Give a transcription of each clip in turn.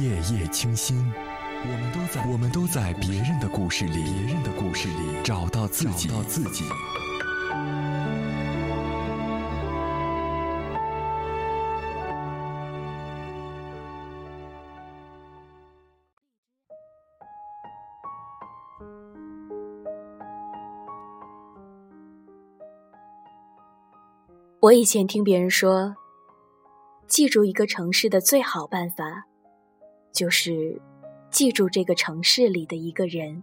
夜夜清新，我们都在我们都在别人的故事里，别人的故事里找到自己，找到自己。我以前听别人说，记住一个城市的最好办法，就是记住这个城市里的一个人。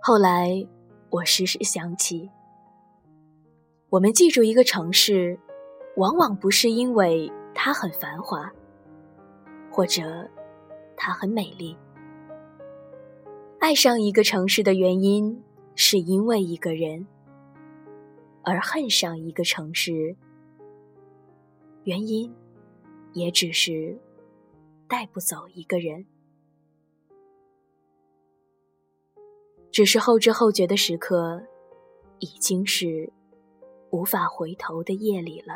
后来我时时想起，我们记住一个城市，往往不是因为它很繁华，或者它很美丽。爱上一个城市的原因，是因为一个人。而恨上一个城市，原因也只是带不走一个人。只是后知后觉的时刻，已经是无法回头的夜里了。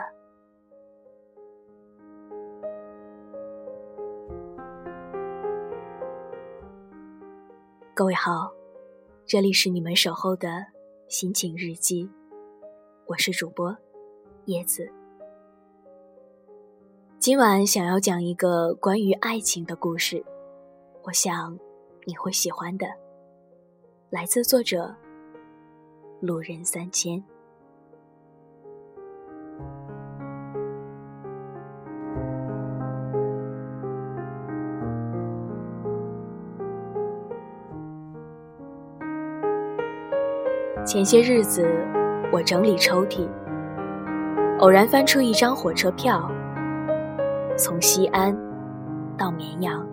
各位好，这里是你们守候的心情日记。我是主播叶子，今晚想要讲一个关于爱情的故事，我想你会喜欢的。来自作者路人三千。前些日子。我整理抽屉，偶然翻出一张火车票，从西安到绵阳，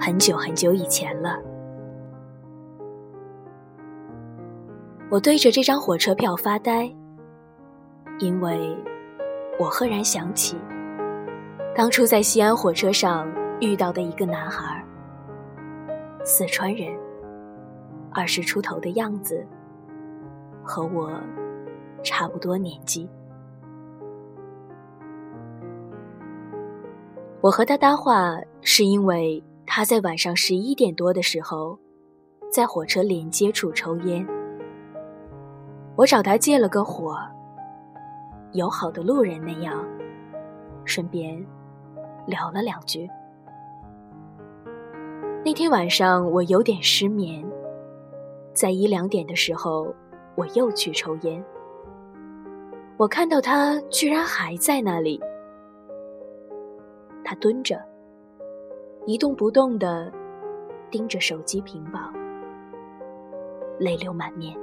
很久很久以前了。我对着这张火车票发呆，因为我赫然想起当初在西安火车上遇到的一个男孩，四川人，二十出头的样子。和我差不多年纪，我和他搭话是因为他在晚上十一点多的时候，在火车连接处抽烟。我找他借了个火，友好的路人那样，顺便聊了两句。那天晚上我有点失眠，在一两点的时候。我又去抽烟，我看到他居然还在那里。他蹲着，一动不动的盯着手机屏保，泪流满面。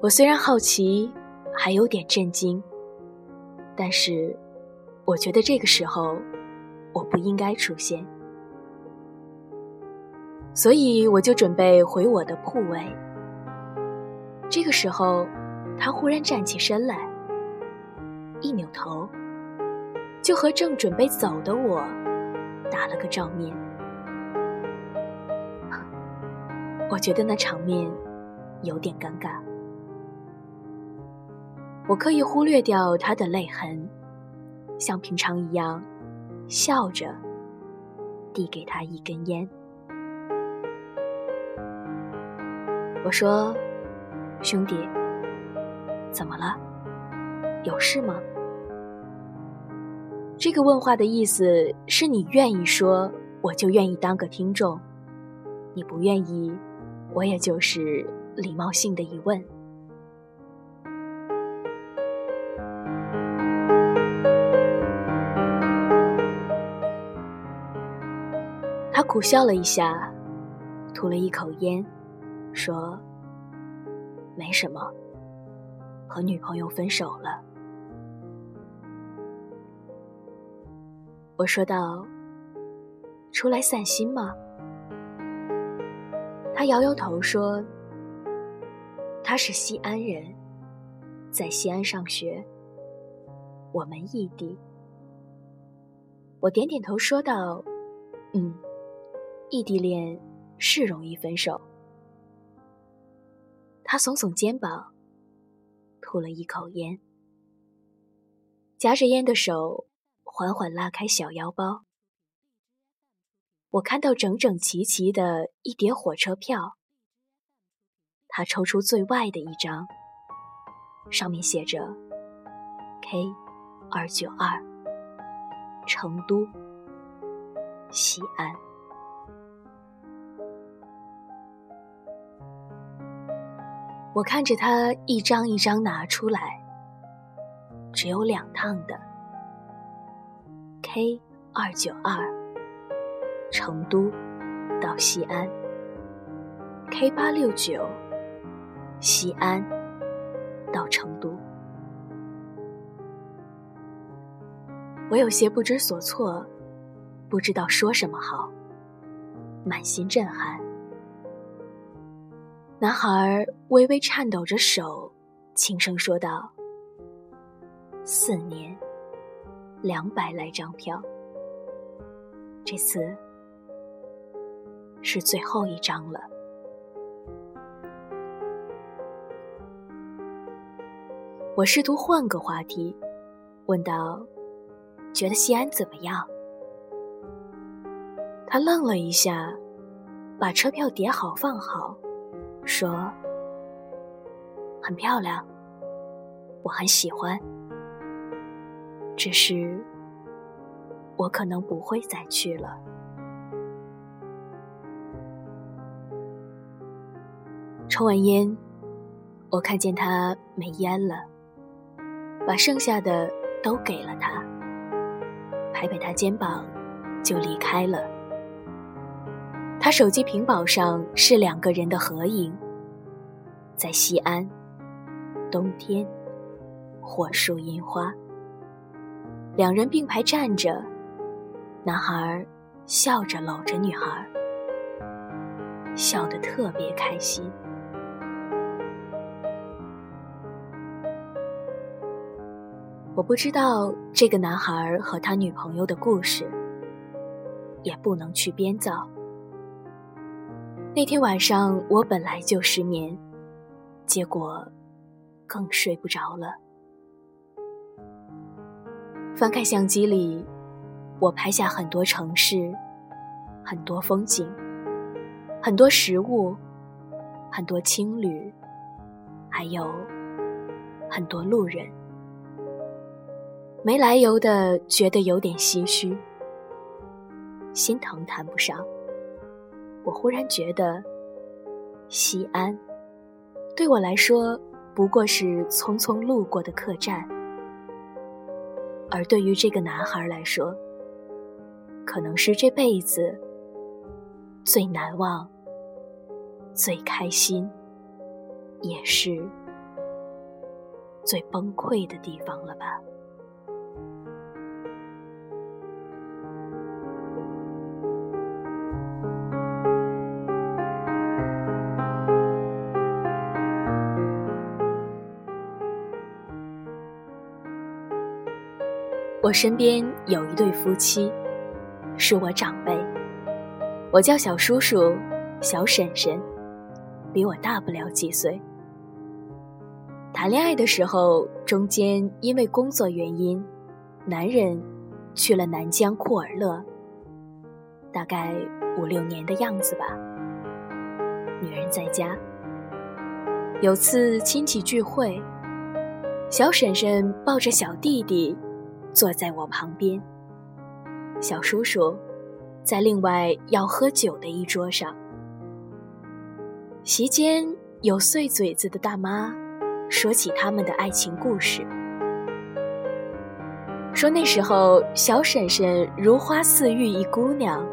我虽然好奇，还有点震惊，但是我觉得这个时候。我不应该出现，所以我就准备回我的铺位。这个时候，他忽然站起身来，一扭头，就和正准备走的我打了个照面。我觉得那场面有点尴尬，我刻意忽略掉他的泪痕，像平常一样。笑着，递给他一根烟。我说：“兄弟，怎么了？有事吗？”这个问话的意思是你愿意说，我就愿意当个听众；你不愿意，我也就是礼貌性的一问。他苦笑了一下，吐了一口烟，说：“没什么，和女朋友分手了。”我说道：“出来散心吗？”他摇摇头说：“他是西安人，在西安上学，我们异地。”我点点头说道：“嗯。”异地恋是容易分手。他耸耸肩膀，吐了一口烟，夹着烟的手缓缓拉开小腰包。我看到整整齐齐的一叠火车票，他抽出最外的一张，上面写着 “K 二九二，成都，西安”。我看着他一张一张拿出来，只有两趟的 “K 二九二”。成都到西安，K 八六九，西安到成都，我有些不知所措，不知道说什么好，满心震撼。男孩微微颤抖着手，轻声说道：“四年，两百来张票，这次。”是最后一张了。我试图换个话题，问道：“觉得西安怎么样？”他愣了一下，把车票叠好放好，说：“很漂亮，我很喜欢。只是，我可能不会再去了。”抽完烟，我看见他没烟了，把剩下的都给了他，拍拍他肩膀，就离开了。他手机屏保上是两个人的合影，在西安，冬天，火树银花，两人并排站着，男孩笑着搂着女孩，笑得特别开心。我不知道这个男孩和他女朋友的故事，也不能去编造。那天晚上我本来就失眠，结果更睡不着了。翻开相机里，我拍下很多城市，很多风景，很多食物，很多青旅，还有很多路人。没来由的觉得有点唏嘘，心疼谈不上。我忽然觉得，西安对我来说不过是匆匆路过的客栈，而对于这个男孩来说，可能是这辈子最难忘、最开心，也是最崩溃的地方了吧。我身边有一对夫妻，是我长辈，我叫小叔叔、小婶婶，比我大不了几岁。谈恋爱的时候，中间因为工作原因，男人去了南疆库尔勒，大概五六年的样子吧。女人在家。有次亲戚聚会，小婶婶抱着小弟弟。坐在我旁边，小叔叔在另外要喝酒的一桌上。席间有碎嘴子的大妈说起他们的爱情故事，说那时候小婶婶如花似玉一姑娘，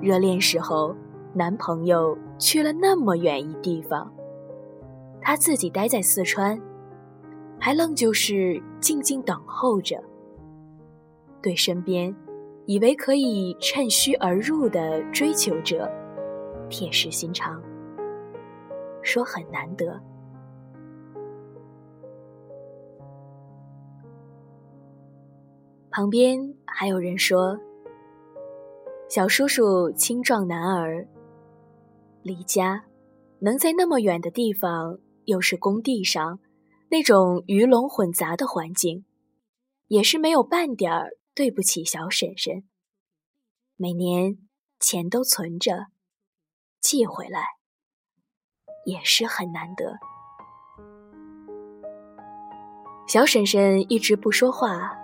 热恋时候男朋友去了那么远一地方，她自己待在四川，还愣就是静静等候着。对身边以为可以趁虚而入的追求者，铁石心肠，说很难得。旁边还有人说，小叔叔青壮男儿，离家，能在那么远的地方又是工地上，那种鱼龙混杂的环境，也是没有半点儿对不起小婶婶。每年钱都存着，寄回来也是很难得。小婶婶一直不说话，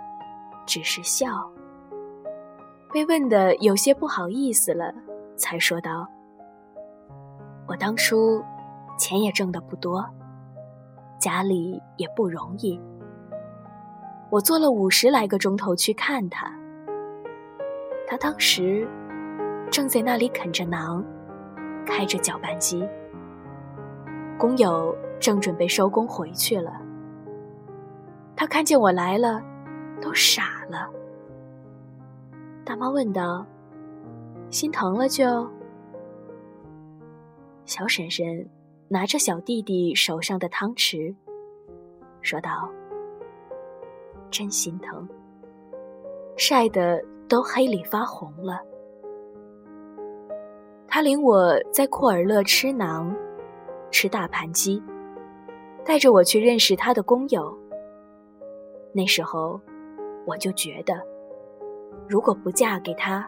只是笑。被问的有些不好意思了，才说道：“我当初钱也挣得不多，家里也不容易。我坐了五十来个钟头去看他，他当时正在那里啃着馕，开着搅拌机。工友正准备收工回去了，他看见我来了，都傻了。”大妈问道：“心疼了就？”小婶婶拿着小弟弟手上的汤匙，说道：“真心疼，晒得都黑里发红了。”他领我在库尔勒吃馕，吃大盘鸡，带着我去认识他的工友。那时候，我就觉得。如果不嫁给他，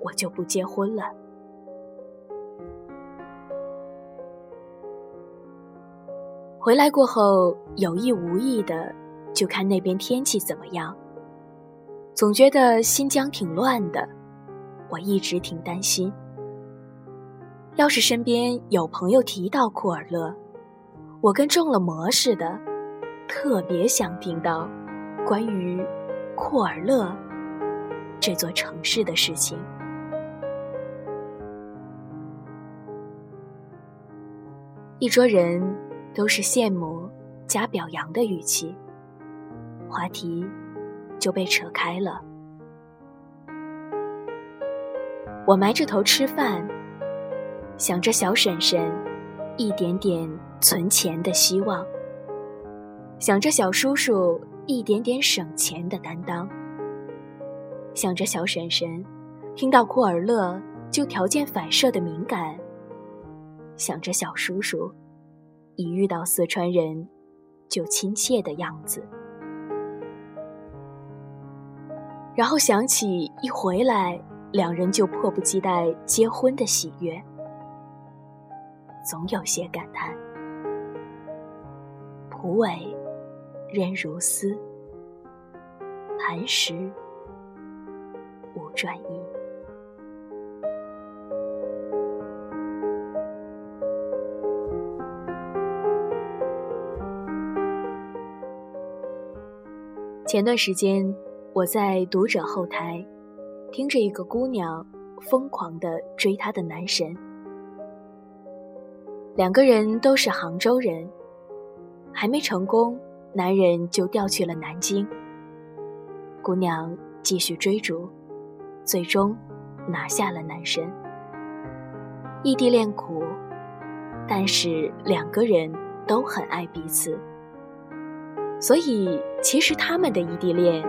我就不结婚了。回来过后，有意无意的就看那边天气怎么样，总觉得新疆挺乱的，我一直挺担心。要是身边有朋友提到库尔勒，我跟中了魔似的，特别想听到关于库尔勒。这座城市的事情，一桌人都是羡慕加表扬的语气，话题就被扯开了。我埋着头吃饭，想着小婶婶一点点存钱的希望，想着小叔叔一点点省钱的担当。想着小婶婶，听到库尔勒就条件反射的敏感；想着小叔叔，一遇到四川人就亲切的样子。然后想起一回来两人就迫不及待结婚的喜悦，总有些感叹：蒲苇韧如丝，磐石。无转移。前段时间，我在读者后台听着一个姑娘疯狂的追她的男神，两个人都是杭州人，还没成功，男人就调去了南京，姑娘继续追逐。最终拿下了男神。异地恋苦，但是两个人都很爱彼此，所以其实他们的异地恋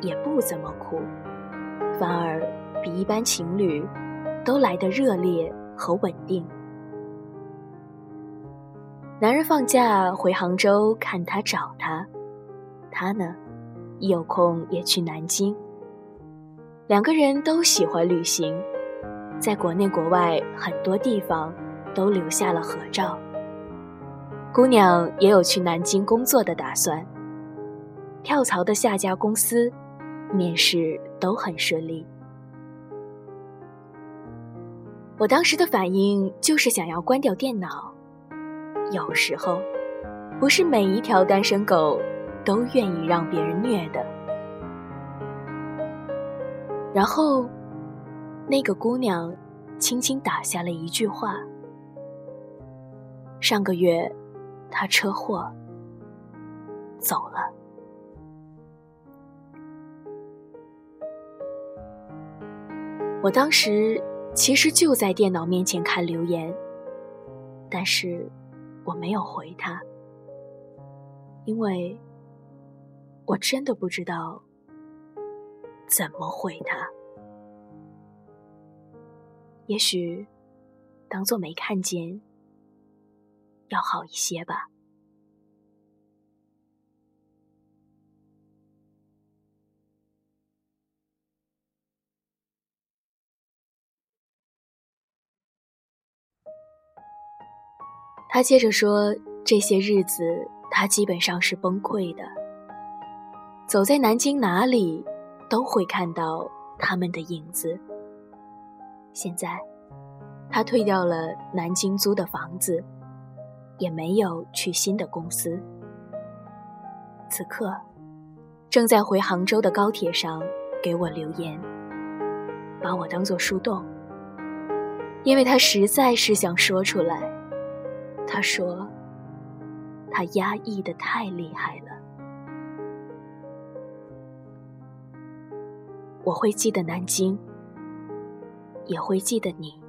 也不怎么苦，反而比一般情侣都来得热烈和稳定。男人放假回杭州看他找他，他呢，一有空也去南京。两个人都喜欢旅行，在国内国外很多地方都留下了合照。姑娘也有去南京工作的打算，跳槽的下家公司，面试都很顺利。我当时的反应就是想要关掉电脑。有时候，不是每一条单身狗都愿意让别人虐的。然后，那个姑娘轻轻打下了一句话：“上个月，她车祸走了。”我当时其实就在电脑面前看留言，但是我没有回他，因为我真的不知道。怎么回他？也许当做没看见，要好一些吧。他接着说：“这些日子，他基本上是崩溃的。走在南京哪里，都会看到他们的影子。现在，他退掉了南京租的房子，也没有去新的公司。此刻，正在回杭州的高铁上给我留言，把我当做树洞，因为他实在是想说出来。”他说：“他压抑的太厉害了。”我会记得南京，也会记得你。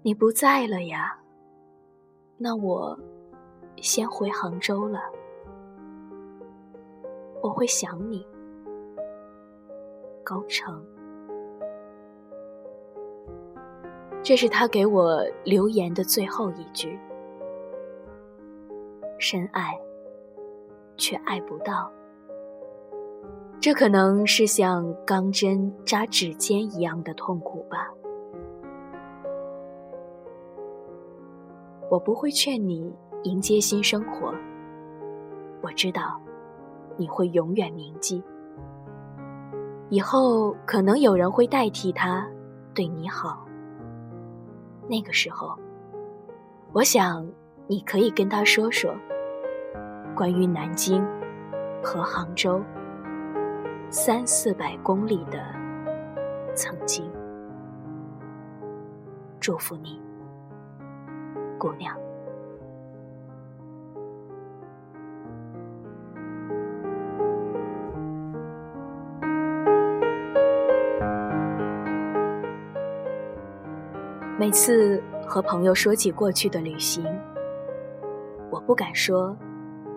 你不在了呀，那我先回杭州了。我会想你，高成。这是他给我留言的最后一句。深爱，却爱不到，这可能是像钢针扎指尖一样的痛苦吧。我不会劝你迎接新生活，我知道你会永远铭记。以后可能有人会代替他对你好。那个时候，我想你可以跟他说说关于南京和杭州三四百公里的曾经。祝福你，姑娘。每次和朋友说起过去的旅行，我不敢说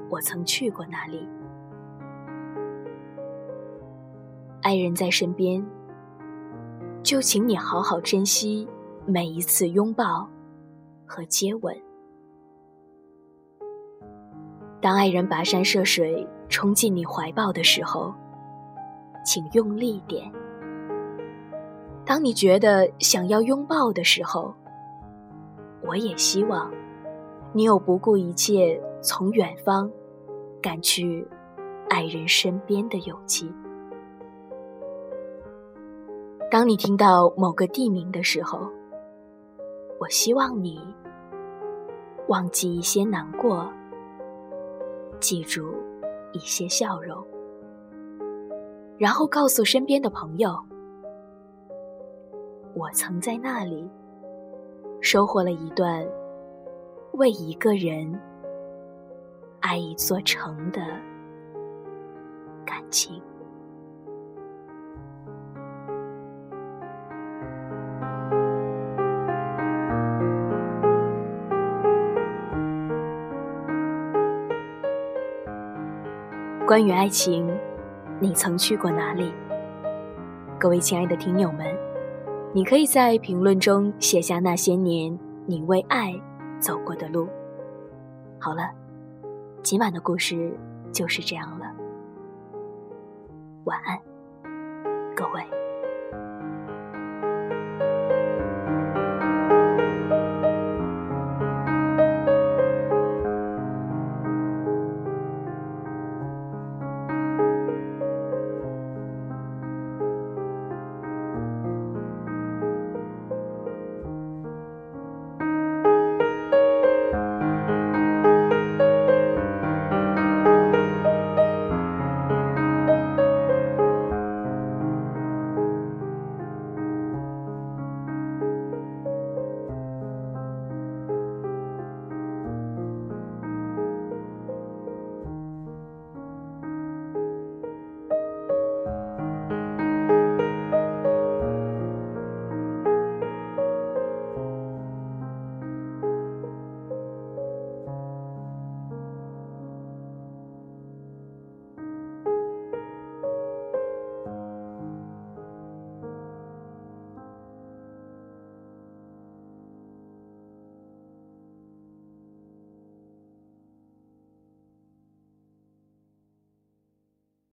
我曾去过哪里。爱人在身边，就请你好好珍惜每一次拥抱和接吻。当爱人跋山涉水冲进你怀抱的时候，请用力点。当你觉得想要拥抱的时候，我也希望你有不顾一切从远方赶去爱人身边的勇气。当你听到某个地名的时候，我希望你忘记一些难过，记住一些笑容，然后告诉身边的朋友。我曾在那里收获了一段为一个人爱一座城的感情。关于爱情，你曾去过哪里？各位亲爱的听友们。你可以在评论中写下那些年你为爱走过的路。好了，今晚的故事就是这样了。晚安，各位。